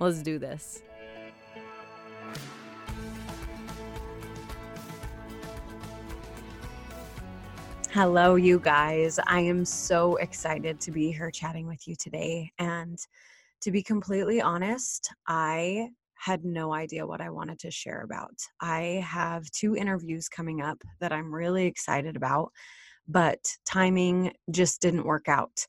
Let's do this. Hello, you guys. I am so excited to be here chatting with you today. And to be completely honest, I had no idea what I wanted to share about. I have two interviews coming up that I'm really excited about, but timing just didn't work out.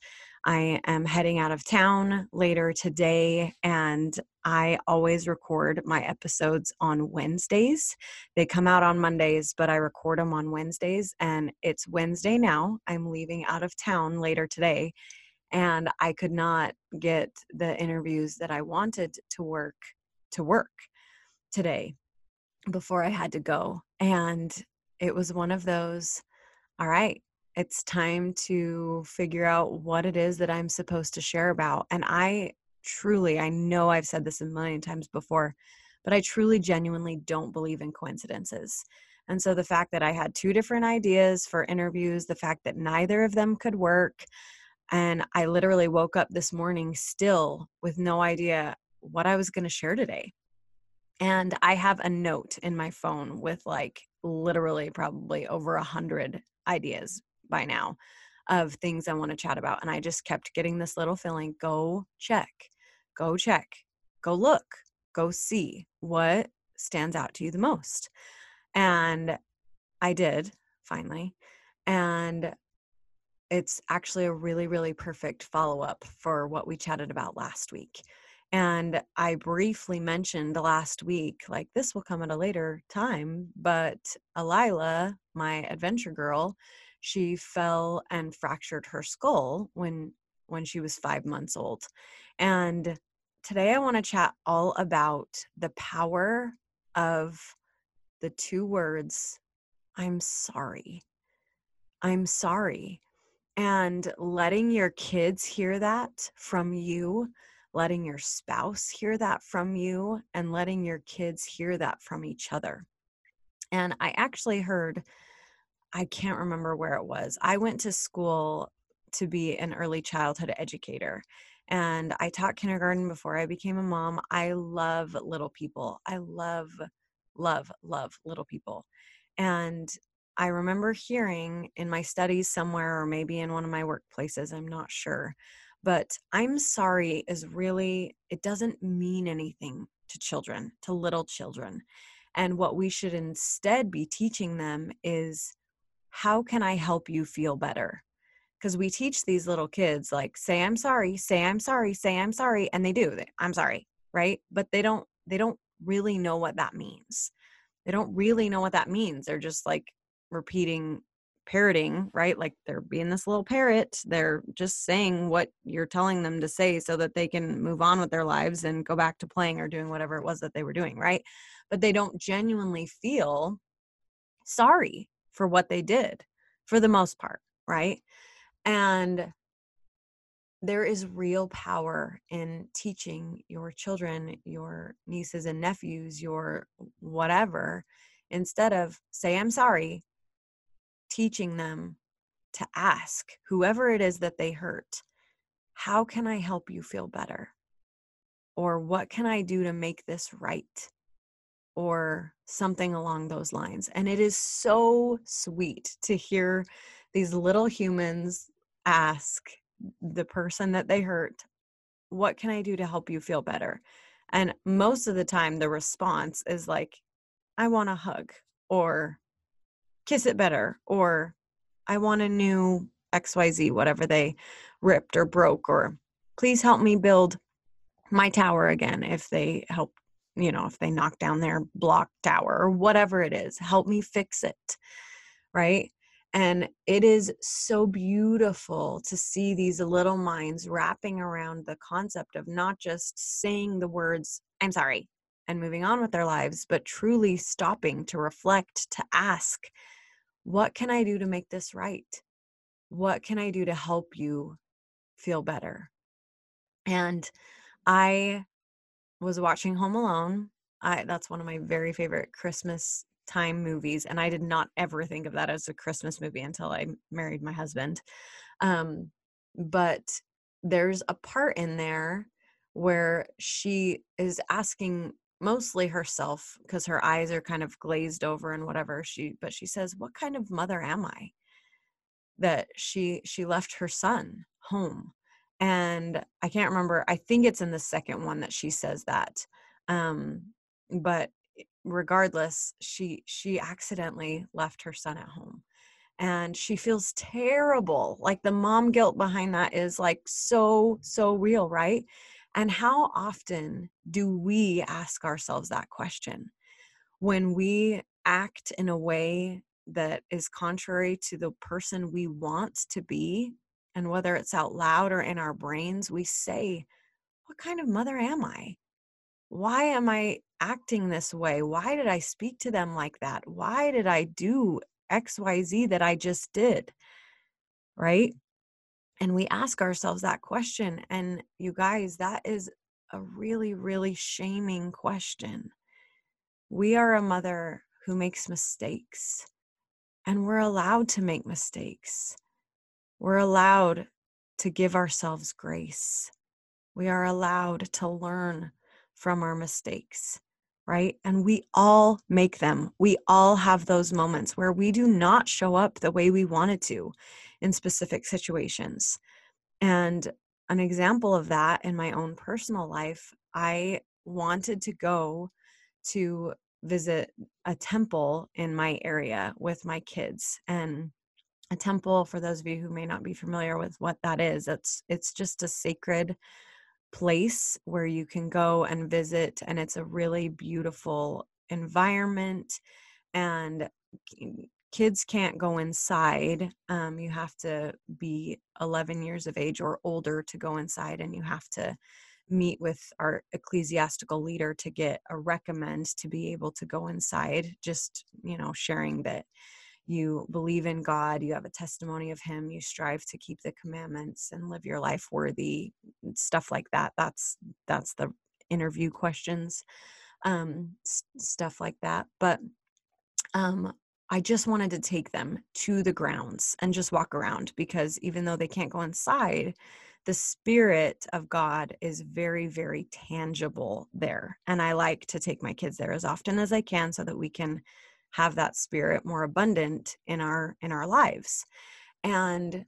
I am heading out of town later today, and I always record my episodes on Wednesdays. They come out on Mondays, but I record them on Wednesdays, and it's Wednesday now. I'm leaving out of town later today, and I could not get the interviews that I wanted to work to work today before I had to go. And it was one of those, all right, it's time to figure out what it is that I'm supposed to share about. And I truly, I know I've said this a million times before, but I truly genuinely don't believe in coincidences. And so the fact that I had two different ideas for interviews, the fact that neither of them could work, and I literally woke up this morning still with no idea what I was going to share today. And I have a note in my phone with like literally probably over a hundred ideas by now of things I want to chat about. And I just kept getting this little feeling go check, go check, go look, go see what stands out to you the most. And I did finally. And it's actually a really, really perfect follow up for what we chatted about last week. And I briefly mentioned last week, like this will come at a later time, but Alila, my adventure girl, she fell and fractured her skull when when she was 5 months old. And today I want to chat all about the power of the two words I'm sorry. I'm sorry. And letting your kids hear that from you, letting your spouse hear that from you, and letting your kids hear that from each other. And I actually heard I can't remember where it was. I went to school to be an early childhood educator and I taught kindergarten before I became a mom. I love little people. I love, love, love little people. And I remember hearing in my studies somewhere, or maybe in one of my workplaces, I'm not sure, but I'm sorry is really, it doesn't mean anything to children, to little children. And what we should instead be teaching them is how can I help you feel better? Because we teach these little kids, like, say, I'm sorry, say, I'm sorry, say, I'm sorry. And they do, they, I'm sorry, right? But they don't, they don't really know what that means. They don't really know what that means. They're just like repeating, parroting, right? Like they're being this little parrot. They're just saying what you're telling them to say so that they can move on with their lives and go back to playing or doing whatever it was that they were doing, right? But they don't genuinely feel sorry for what they did for the most part, right? And there is real power in teaching your children, your nieces and nephews, your whatever, instead of say, I'm sorry, teaching them to ask whoever it is that they hurt, how can I help you feel better? Or what can I do to make this right? Or something along those lines. And it is so sweet to hear these little humans ask the person that they hurt, What can I do to help you feel better? And most of the time, the response is like, I want a hug, or kiss it better, or I want a new XYZ, whatever they ripped or broke, or please help me build my tower again if they help you know, if they knock down their block tower or whatever it is, help me fix it. Right. And it is so beautiful to see these little minds wrapping around the concept of not just saying the words, I'm sorry, and moving on with their lives, but truly stopping to reflect, to ask, what can I do to make this right? What can I do to help you feel better? And I was watching Home Alone. I that's one of my very favorite Christmas time movies and I did not ever think of that as a Christmas movie until I married my husband. Um but there's a part in there where she is asking mostly herself because her eyes are kind of glazed over and whatever she but she says what kind of mother am i that she she left her son home and i can't remember i think it's in the second one that she says that um but regardless she she accidentally left her son at home and she feels terrible like the mom guilt behind that is like so so real right? And how often do we ask ourselves that question? When we act in a way that is contrary to the person we want to be and whether it's out loud or in our brains, we say, What kind of mother am I? Why am I acting this way? Why did I speak to them like that? Why did I do XYZ that I just did? Right? And we ask ourselves that question. And you guys, that is a really, really shaming question. We are a mother who makes mistakes, and we're allowed to make mistakes. We're allowed to give ourselves grace. We are allowed to learn from our mistakes, right? And we all make them. We all have those moments where we do not show up the way we wanted to in specific situations. And an example of that in my own personal life, I wanted to go to visit a temple in my area with my kids and a temple for those of you who may not be familiar with what that is it's it's just a sacred place where you can go and visit and it's a really beautiful environment and kids can't go inside um, you have to be 11 years of age or older to go inside and you have to meet with our ecclesiastical leader to get a recommend to be able to go inside just you know sharing that you believe in God, you have a testimony of Him, you strive to keep the commandments and live your life worthy, stuff like that. That's that's the interview questions, um, stuff like that. But um, I just wanted to take them to the grounds and just walk around because even though they can't go inside, the spirit of God is very, very tangible there. And I like to take my kids there as often as I can so that we can have that spirit more abundant in our in our lives. And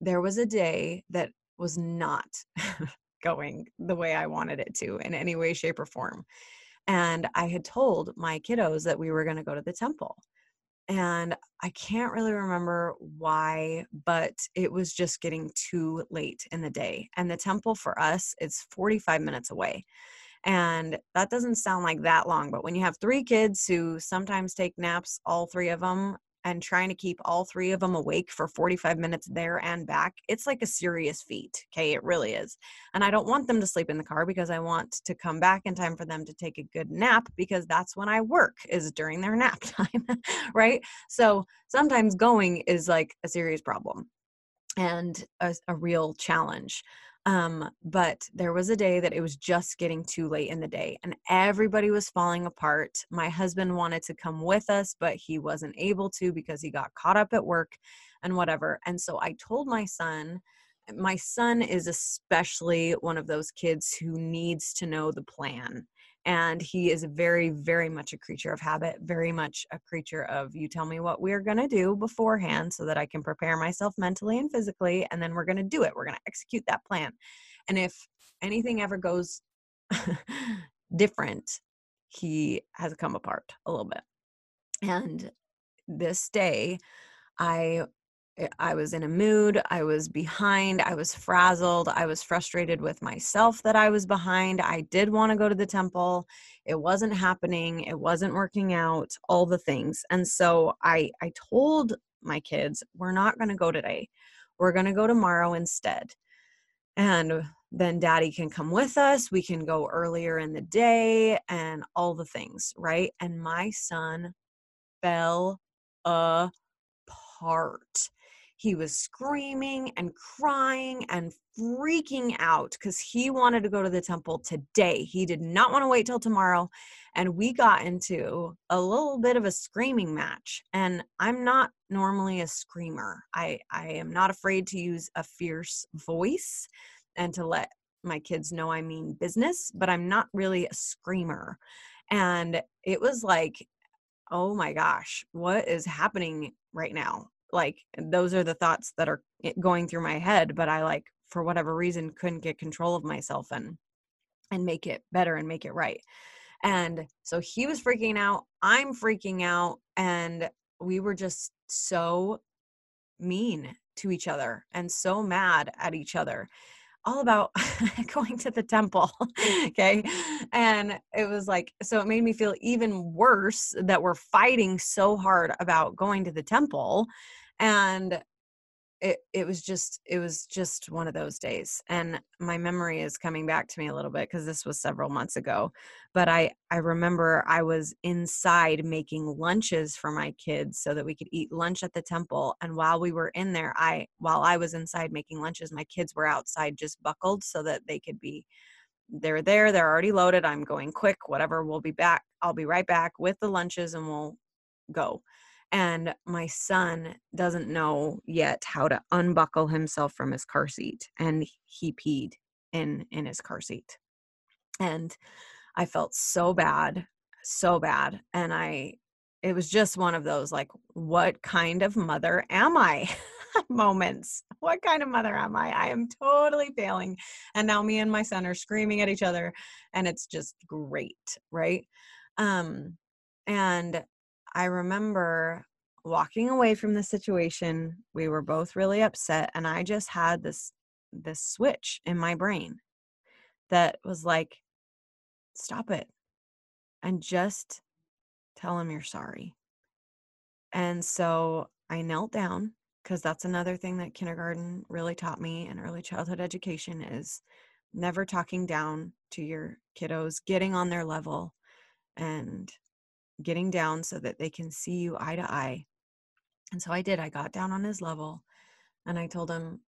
there was a day that was not going the way i wanted it to in any way shape or form. And i had told my kiddos that we were going to go to the temple. And i can't really remember why but it was just getting too late in the day. And the temple for us is 45 minutes away and that doesn't sound like that long, but when you have three kids who sometimes take naps, all three of them, and trying to keep all three of them awake for 45 minutes there and back, it's like a serious feat. Okay, it really is. And I don't want them to sleep in the car because I want to come back in time for them to take a good nap because that's when I work is during their nap time, right? So sometimes going is like a serious problem and a, a real challenge. Um, but there was a day that it was just getting too late in the day and everybody was falling apart. My husband wanted to come with us, but he wasn't able to because he got caught up at work and whatever. And so I told my son, my son is especially one of those kids who needs to know the plan and he is very very much a creature of habit very much a creature of you tell me what we're going to do beforehand so that i can prepare myself mentally and physically and then we're going to do it. We're going to execute that plan. And if anything ever goes different he has come apart a little bit. And this day i I was in a mood. I was behind. I was frazzled. I was frustrated with myself that I was behind. I did want to go to the temple. It wasn't happening. It wasn't working out, all the things. And so I I told my kids, we're not going to go today. We're going to go tomorrow instead. And then daddy can come with us. We can go earlier in the day and all the things, right? And my son fell apart. He was screaming and crying and freaking out because he wanted to go to the temple today. He did not want to wait till tomorrow. And we got into a little bit of a screaming match. And I'm not normally a screamer, I, I am not afraid to use a fierce voice and to let my kids know I mean business, but I'm not really a screamer. And it was like, oh my gosh, what is happening right now? Like, those are the thoughts that are eh, going through my head, but I like for whatever reason couldn't get control of myself and and make it better and make it right. And so he was freaking out, I'm freaking out and we were just so mean to each other and so mad at each other all about going to the temple. okay. And it was like, so it made me feel even worse that we're fighting so hard about going to the temple. And it it was just it was just one of those days and my memory is coming back to me a little bit because this was several months ago but i i remember i was inside making lunches for my kids so that we could eat lunch at the temple and while we were in there i while i was inside making lunches my kids were outside just buckled so that they could be they're there they're already loaded i'm going quick whatever we'll be back i'll be right back with the lunches and we'll go and my son doesn't know yet how to unbuckle himself from his car seat and he peed in in his car seat. And i felt so bad so bad and i it was just one of those like what kind of mother am i? moments. What kind of mother am i? I am totally failing. And now me and my son are screaming at each other and it's just great right? Um and I remember walking away from the situation. We were both really upset and I just had this this switch in my brain that was like stop it and just tell him you're sorry. And so I knelt down because that's another thing that kindergarten really taught me and early childhood education is never talking down to your kiddos, getting on their level and getting down so that they can see you eye to eye. And so I did. I got down on his level and I told him,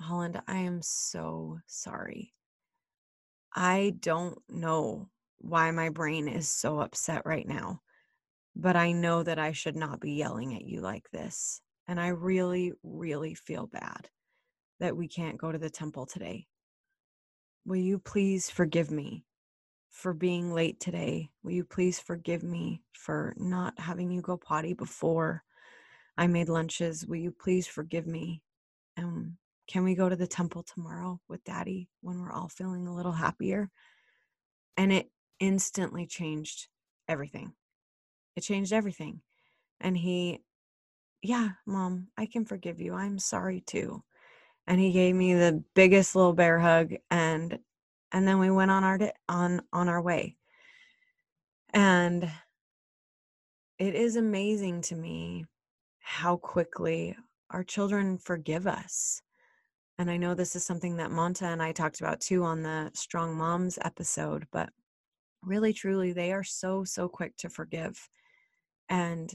Holland, I am so sorry. I don't know why my brain is so upset right now, but I know that I should not be yelling at you like this. And I really, really feel bad that we can't go to the temple today. Will you please forgive me for being late today. Will you please forgive me for not having you go potty before I made lunches? Will you please forgive me? And can we go to the temple tomorrow with daddy when we're all feeling a little happier? And it instantly changed everything. It changed everything. And he, yeah, mom, I can forgive you. I'm sorry too. And he gave me the biggest little bear hug and and then we went on our on on our way. And it is amazing to me how quickly our children forgive us. And i know this is something that monta and i talked about too on the strong moms episode but really truly they are so so quick to forgive. And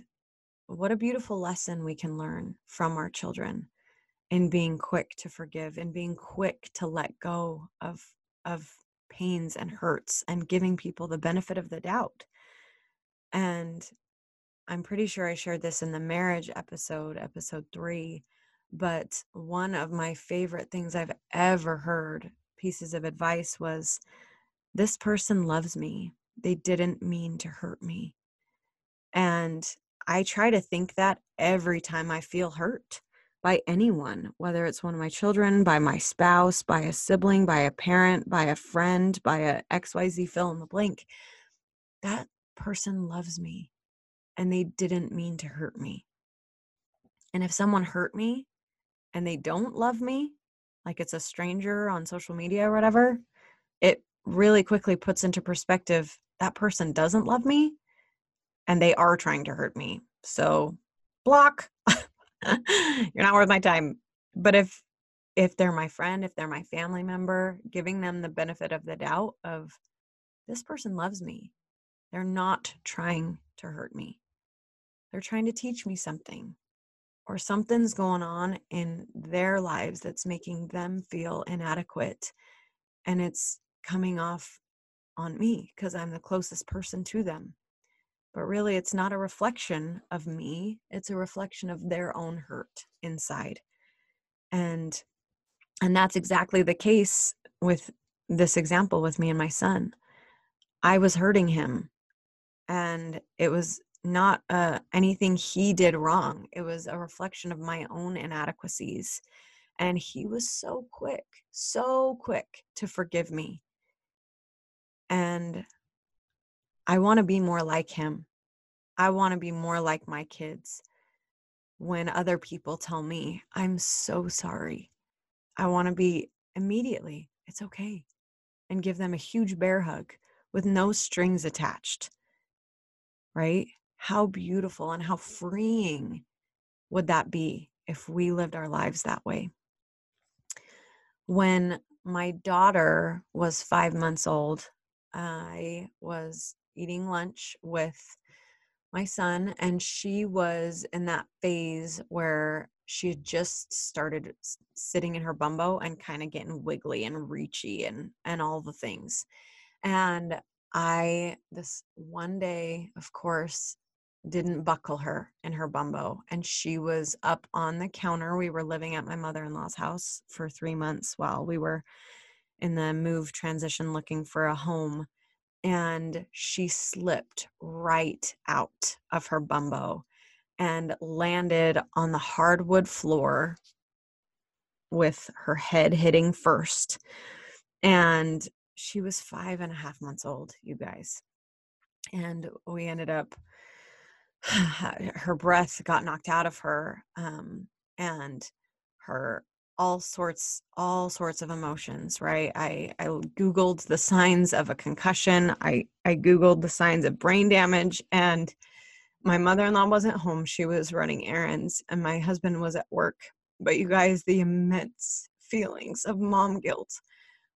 what a beautiful lesson we can learn from our children in being quick to forgive and being quick to let go of of pains and hurts and giving people the benefit of the doubt. And I'm pretty sure I shared this in the marriage episode, episode three. But one of my favorite things I've ever heard pieces of advice was this person loves me. They didn't mean to hurt me. And I try to think that every time I feel hurt by anyone, whether it's one of my children, by my spouse, by a sibling, by a parent, by a friend, by a XYZ fill in the blank, that person loves me and they didn't mean to hurt me. And if someone hurt me and they don't love me, like it's a stranger on social media or whatever, it really quickly puts into perspective that person doesn't love me and they are trying to hurt me. So block. you're not worth my time. But if if they're my friend, if they're my family member, giving them the benefit of the doubt of this person loves me. They're not trying to hurt me. They're trying to teach me something or something's going on in their lives that's making them feel inadequate and it's coming off on me because I'm the closest person to them. But really, it's not a reflection of me, it's a reflection of their own hurt inside. And and that's exactly the case with this example with me and my son. I was hurting him and it was not uh, anything he did wrong. It was a reflection of my own inadequacies. And he was so quick, so quick to forgive me. And I want to be more like him. I want to be more like my kids. When other people tell me, I'm so sorry, I want to be immediately, it's okay, and give them a huge bear hug with no strings attached. Right? How beautiful and how freeing would that be if we lived our lives that way? When my daughter was five months old, I was eating lunch with my son, and she was in that phase where she had just started sitting in her bumbo and kind of getting wiggly and reachy and and all the things. And I this one day, of course, didn't buckle her in her bumbo and she was up on the counter. We were living at my mother-in-law's house for 3 months while we were in the move transition looking for a home and she slipped right out of her bumbo and landed on the hardwood floor with her head hitting first. And she was five and a half months old, you guys. And we ended up, her breath got knocked out of her. Um, and her all sorts all sorts of emotions right? I i googled the signs of a concussion i i googled the signs of brain damage and my mother-in-law wasn't home she was running errands and my husband was at work. But you guys the immense feelings of mom guilt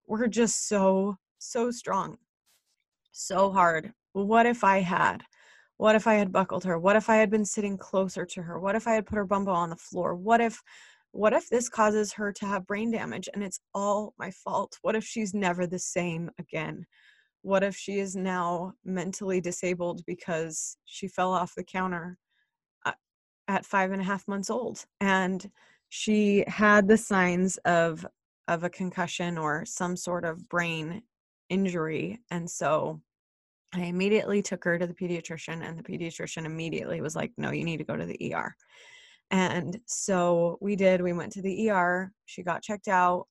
were just so so strong so hard. What if i had what if i had buckled her? What if i had been sitting closer to her? What if i had put her bumbo on the floor? What if what if this causes her to have brain damage and it's all my fault? What if she's never the same again? What if she is now mentally disabled because she fell off the counter uh, at five and a half months old and she had the signs of of a concussion or some sort of brain injury and so i immediately took her to the pediatrician and the pediatrician immediately was like no you need to go to the er and so we did, we went to the ER, she got checked out,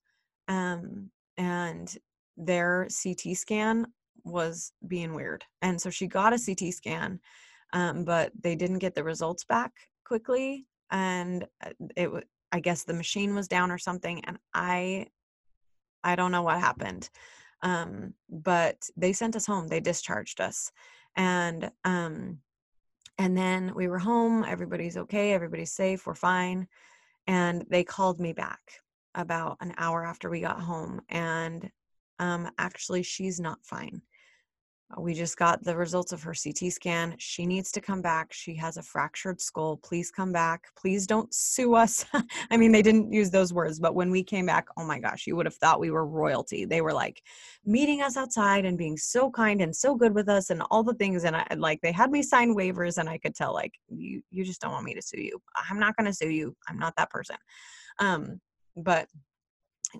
um, and their CT scan was being weird. And so she got a CT scan, um, but they didn't get the results back quickly. And uh, it I guess the machine was down or something. And I, I don't know what happened. Um, but they sent us home. They discharged us. And um, and then we were home, everybody's okay, everybody's safe, we're fine. And they called me back about an hour after we got home. And um, actually, she's not fine. We just got the results of her CT scan. She needs to come back. She has a fractured skull. Please come back. Please don't sue us. I mean, they didn't use those words, but when we came back, oh my gosh, you would have thought we were royalty. They were like meeting us outside and being so kind and so good with us and all the things. And I like they had me sign waivers, and I could tell like you you just don't want me to sue you. I'm not going to sue you. I'm not that person. Um, but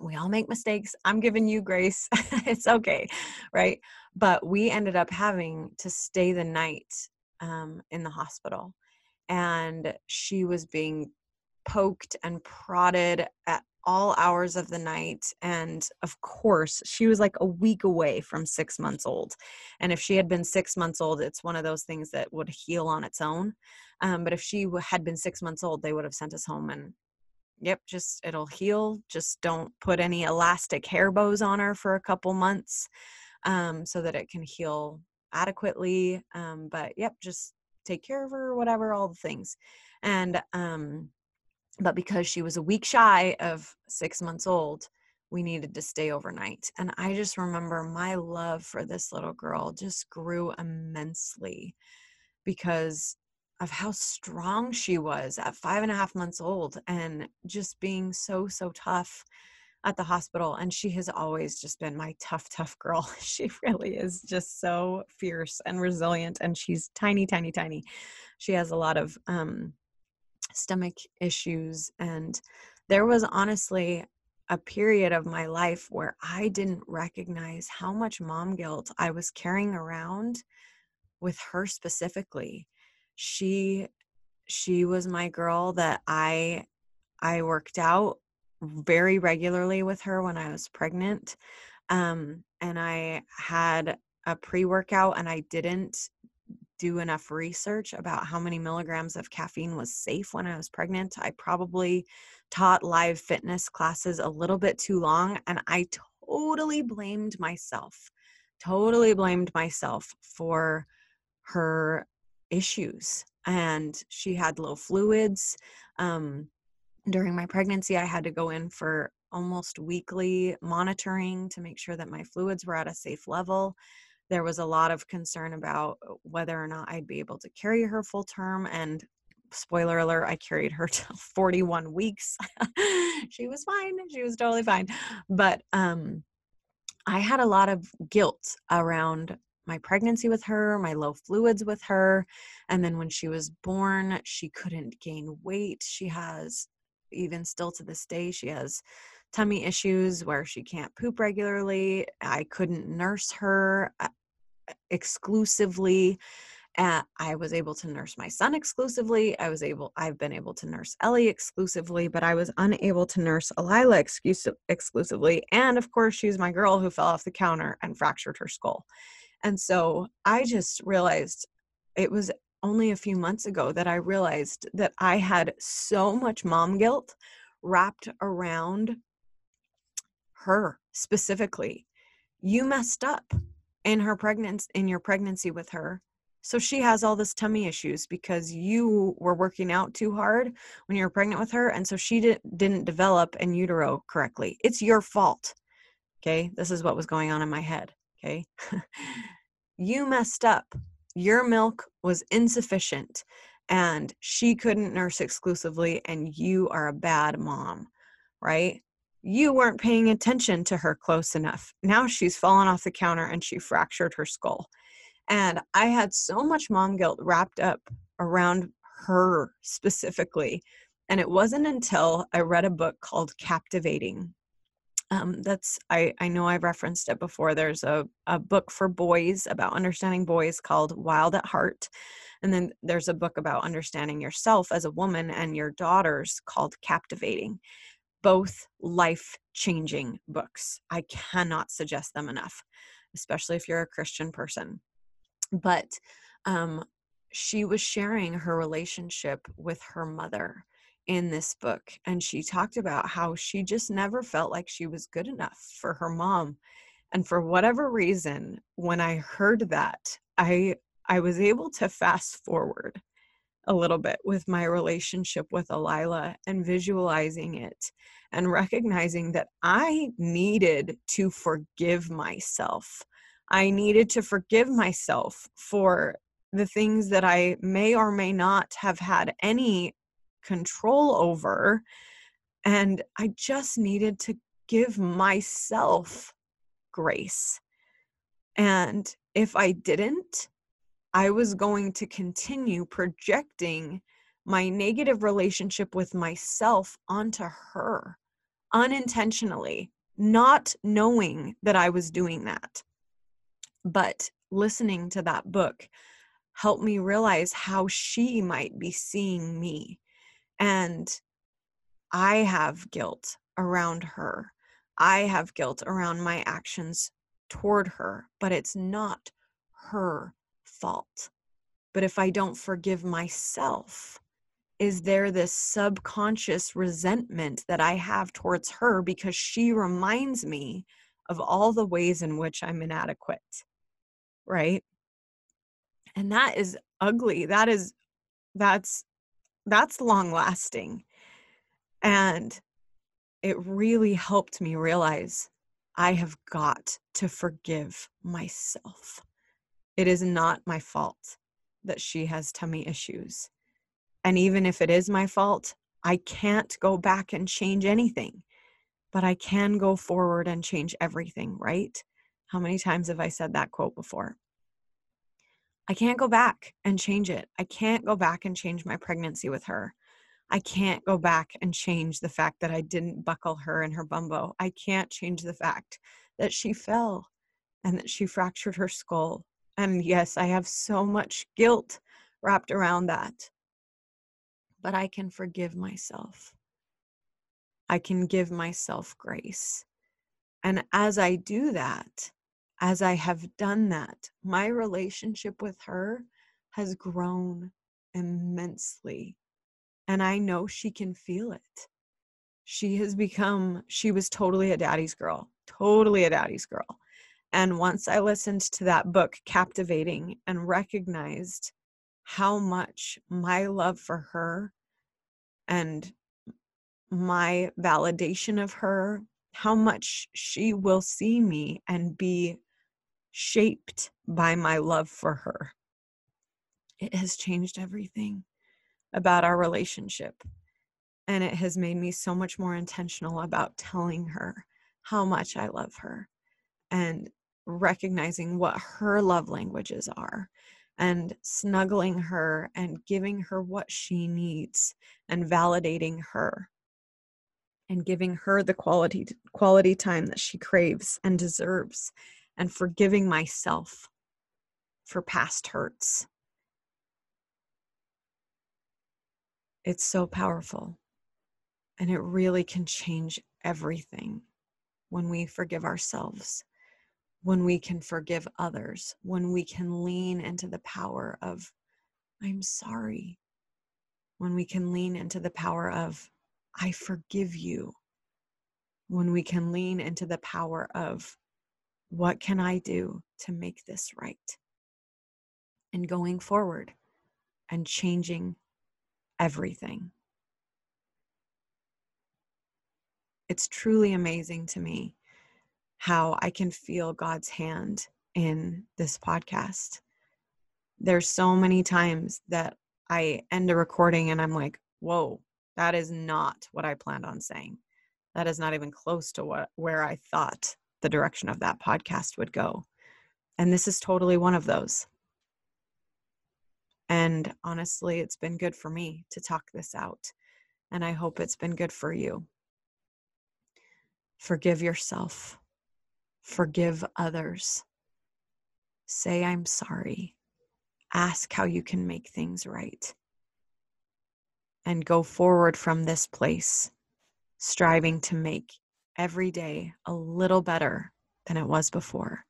we all make mistakes. I'm giving you grace. it's okay. Right. But we ended up having to stay the night um, in the hospital. And she was being poked and prodded at all hours of the night. And of course, she was like a week away from six months old. And if she had been six months old, it's one of those things that would heal on its own. Um, but if she had been six months old, they would have sent us home and yep, just it'll heal. Just don't put any elastic hair bows on her for a couple months um, so that it can heal adequately. Um, but yep, just take care of her, whatever, all the things. And um, But because she was a week shy of six months old, we needed to stay overnight. And I just remember my love for this little girl just grew immensely because of how strong she was at five and a half months old and just being so, so tough at the hospital. And she has always just been my tough, tough girl. She really is just so fierce and resilient. And she's tiny, tiny, tiny. She has a lot of um, stomach issues. And there was honestly a period of my life where I didn't recognize how much mom guilt I was carrying around with her specifically. She she was my girl that I I worked out very regularly with her when I was pregnant. Um, and I had a pre workout and I didn't do enough research about how many milligrams of caffeine was safe when I was pregnant. I probably taught live fitness classes a little bit too long and I totally blamed myself. Totally blamed myself for her issues. And she had low fluids. Um, during my pregnancy, I had to go in for almost weekly monitoring to make sure that my fluids were at a safe level. There was a lot of concern about whether or not I'd be able to carry her full term. And spoiler alert, I carried her to 41 weeks. she was fine. She was totally fine. But um, I had a lot of guilt around my pregnancy with her, my low fluids with her. And then when she was born, she couldn't gain weight. She has even still to this day, she has tummy issues where she can't poop regularly. I couldn't nurse her uh, exclusively. Uh, I was able to nurse my son exclusively. I was able, I've been able to nurse Ellie exclusively, but I was unable to nurse Elila exclusively. And of course, she's my girl who fell off the counter and fractured her skull. And so I just realized it was only a few months ago that I realized that I had so much mom guilt wrapped around her specifically. You messed up in her pregnancy in your pregnancy with her. So she has all this tummy issues because you were working out too hard when you were pregnant with her and so she did, didn't develop in utero correctly. It's your fault. Okay? This is what was going on in my head, okay? you messed up your milk was insufficient and she couldn't nurse exclusively and you are a bad mom, right? You weren't paying attention to her close enough. Now she's fallen off the counter and she fractured her skull. And I had so much mom guilt wrapped up around her specifically. And it wasn't until I read a book called Captivating um, that's I, I know I've referenced it before. There's a, a book for boys about understanding boys called Wild at Heart. And then there's a book about understanding yourself as a woman and your daughters called Captivating. Both life changing books. I cannot suggest them enough, especially if you're a Christian person. But um, she was sharing her relationship with her mother in this book and she talked about how she just never felt like she was good enough for her mom and for whatever reason when i heard that i i was able to fast forward a little bit with my relationship with Elila and visualizing it and recognizing that I needed to forgive myself. I needed to forgive myself for the things that I may or may not have had any control over. And I just needed to give myself grace. And if I didn't, I was going to continue projecting my negative relationship with myself onto her unintentionally, not knowing that I was doing that. But listening to that book helped me realize how she might be seeing me and I have guilt around her. I have guilt around my actions toward her, but it's not her fault. But if I don't forgive myself, is there this subconscious resentment that I have towards her because she reminds me of all the ways in which I'm inadequate? Right? And that is ugly. That is, that's that's long lasting And it really helped me realize I have got to forgive myself. It is not my fault that she has tummy issues. And even if it is my fault, I can't go back and change anything, but I can go forward and change everything, right? How many times have I said that quote before? I can't go back and change it. I can't go back and change my pregnancy with her. I can't go back and change the fact that I didn't buckle her in her bumbo. I can't change the fact that she fell and that she fractured her skull. And yes, I have so much guilt wrapped around that. But I can forgive myself. I can give myself grace. And as I do that, as I have done that, my relationship with her has grown immensely and I know she can feel it. She has become, she was totally a daddy's girl, totally a daddy's girl. And once I listened to that book, Captivating, and recognized how much my love for her and my validation of her, how much she will see me and be shaped by my love for her, it has changed everything about our relationship. And it has made me so much more intentional about telling her how much I love her and recognizing what her love languages are and snuggling her and giving her what she needs and validating her and giving her the quality quality time that she craves and deserves and forgiving myself for past hurts It's so powerful. And it really can change everything when we forgive ourselves, when we can forgive others, when we can lean into the power of, I'm sorry, when we can lean into the power of, I forgive you, when we can lean into the power of, what can I do to make this right? And going forward and changing everything. It's truly amazing to me how I can feel God's hand in this podcast. There's so many times that I end a recording and I'm like, whoa, that is not what I planned on saying. That is not even close to what where I thought the direction of that podcast would go. And this is totally one of those. And honestly, it's been good for me to talk this out. And I hope it's been good for you. Forgive yourself, forgive others. Say, I'm sorry. Ask how you can make things right. And go forward from this place, striving to make every day a little better than it was before.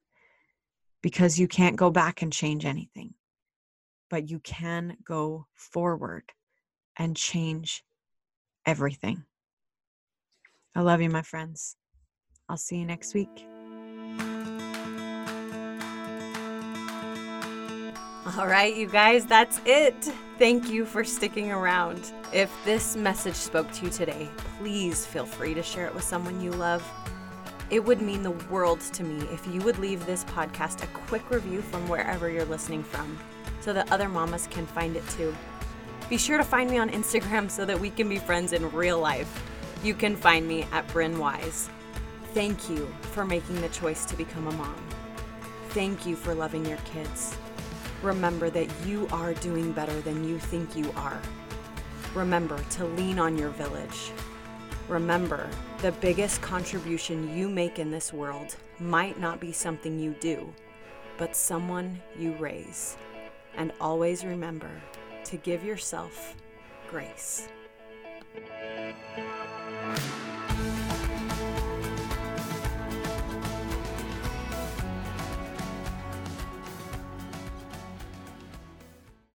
Because you can't go back and change anything but you can go forward and change everything. I love you, my friends. I'll see you next week. All right, you guys, that's it. Thank you for sticking around. If this message spoke to you today, please feel free to share it with someone you love. It would mean the world to me if you would leave this podcast a quick review from wherever you're listening from so that other mamas can find it too. Be sure to find me on Instagram so that we can be friends in real life. You can find me at Bryn Wise. Thank you for making the choice to become a mom. Thank you for loving your kids. Remember that you are doing better than you think you are. Remember to lean on your village. Remember, the biggest contribution you make in this world might not be something you do, but someone you raise. And always remember to give yourself grace.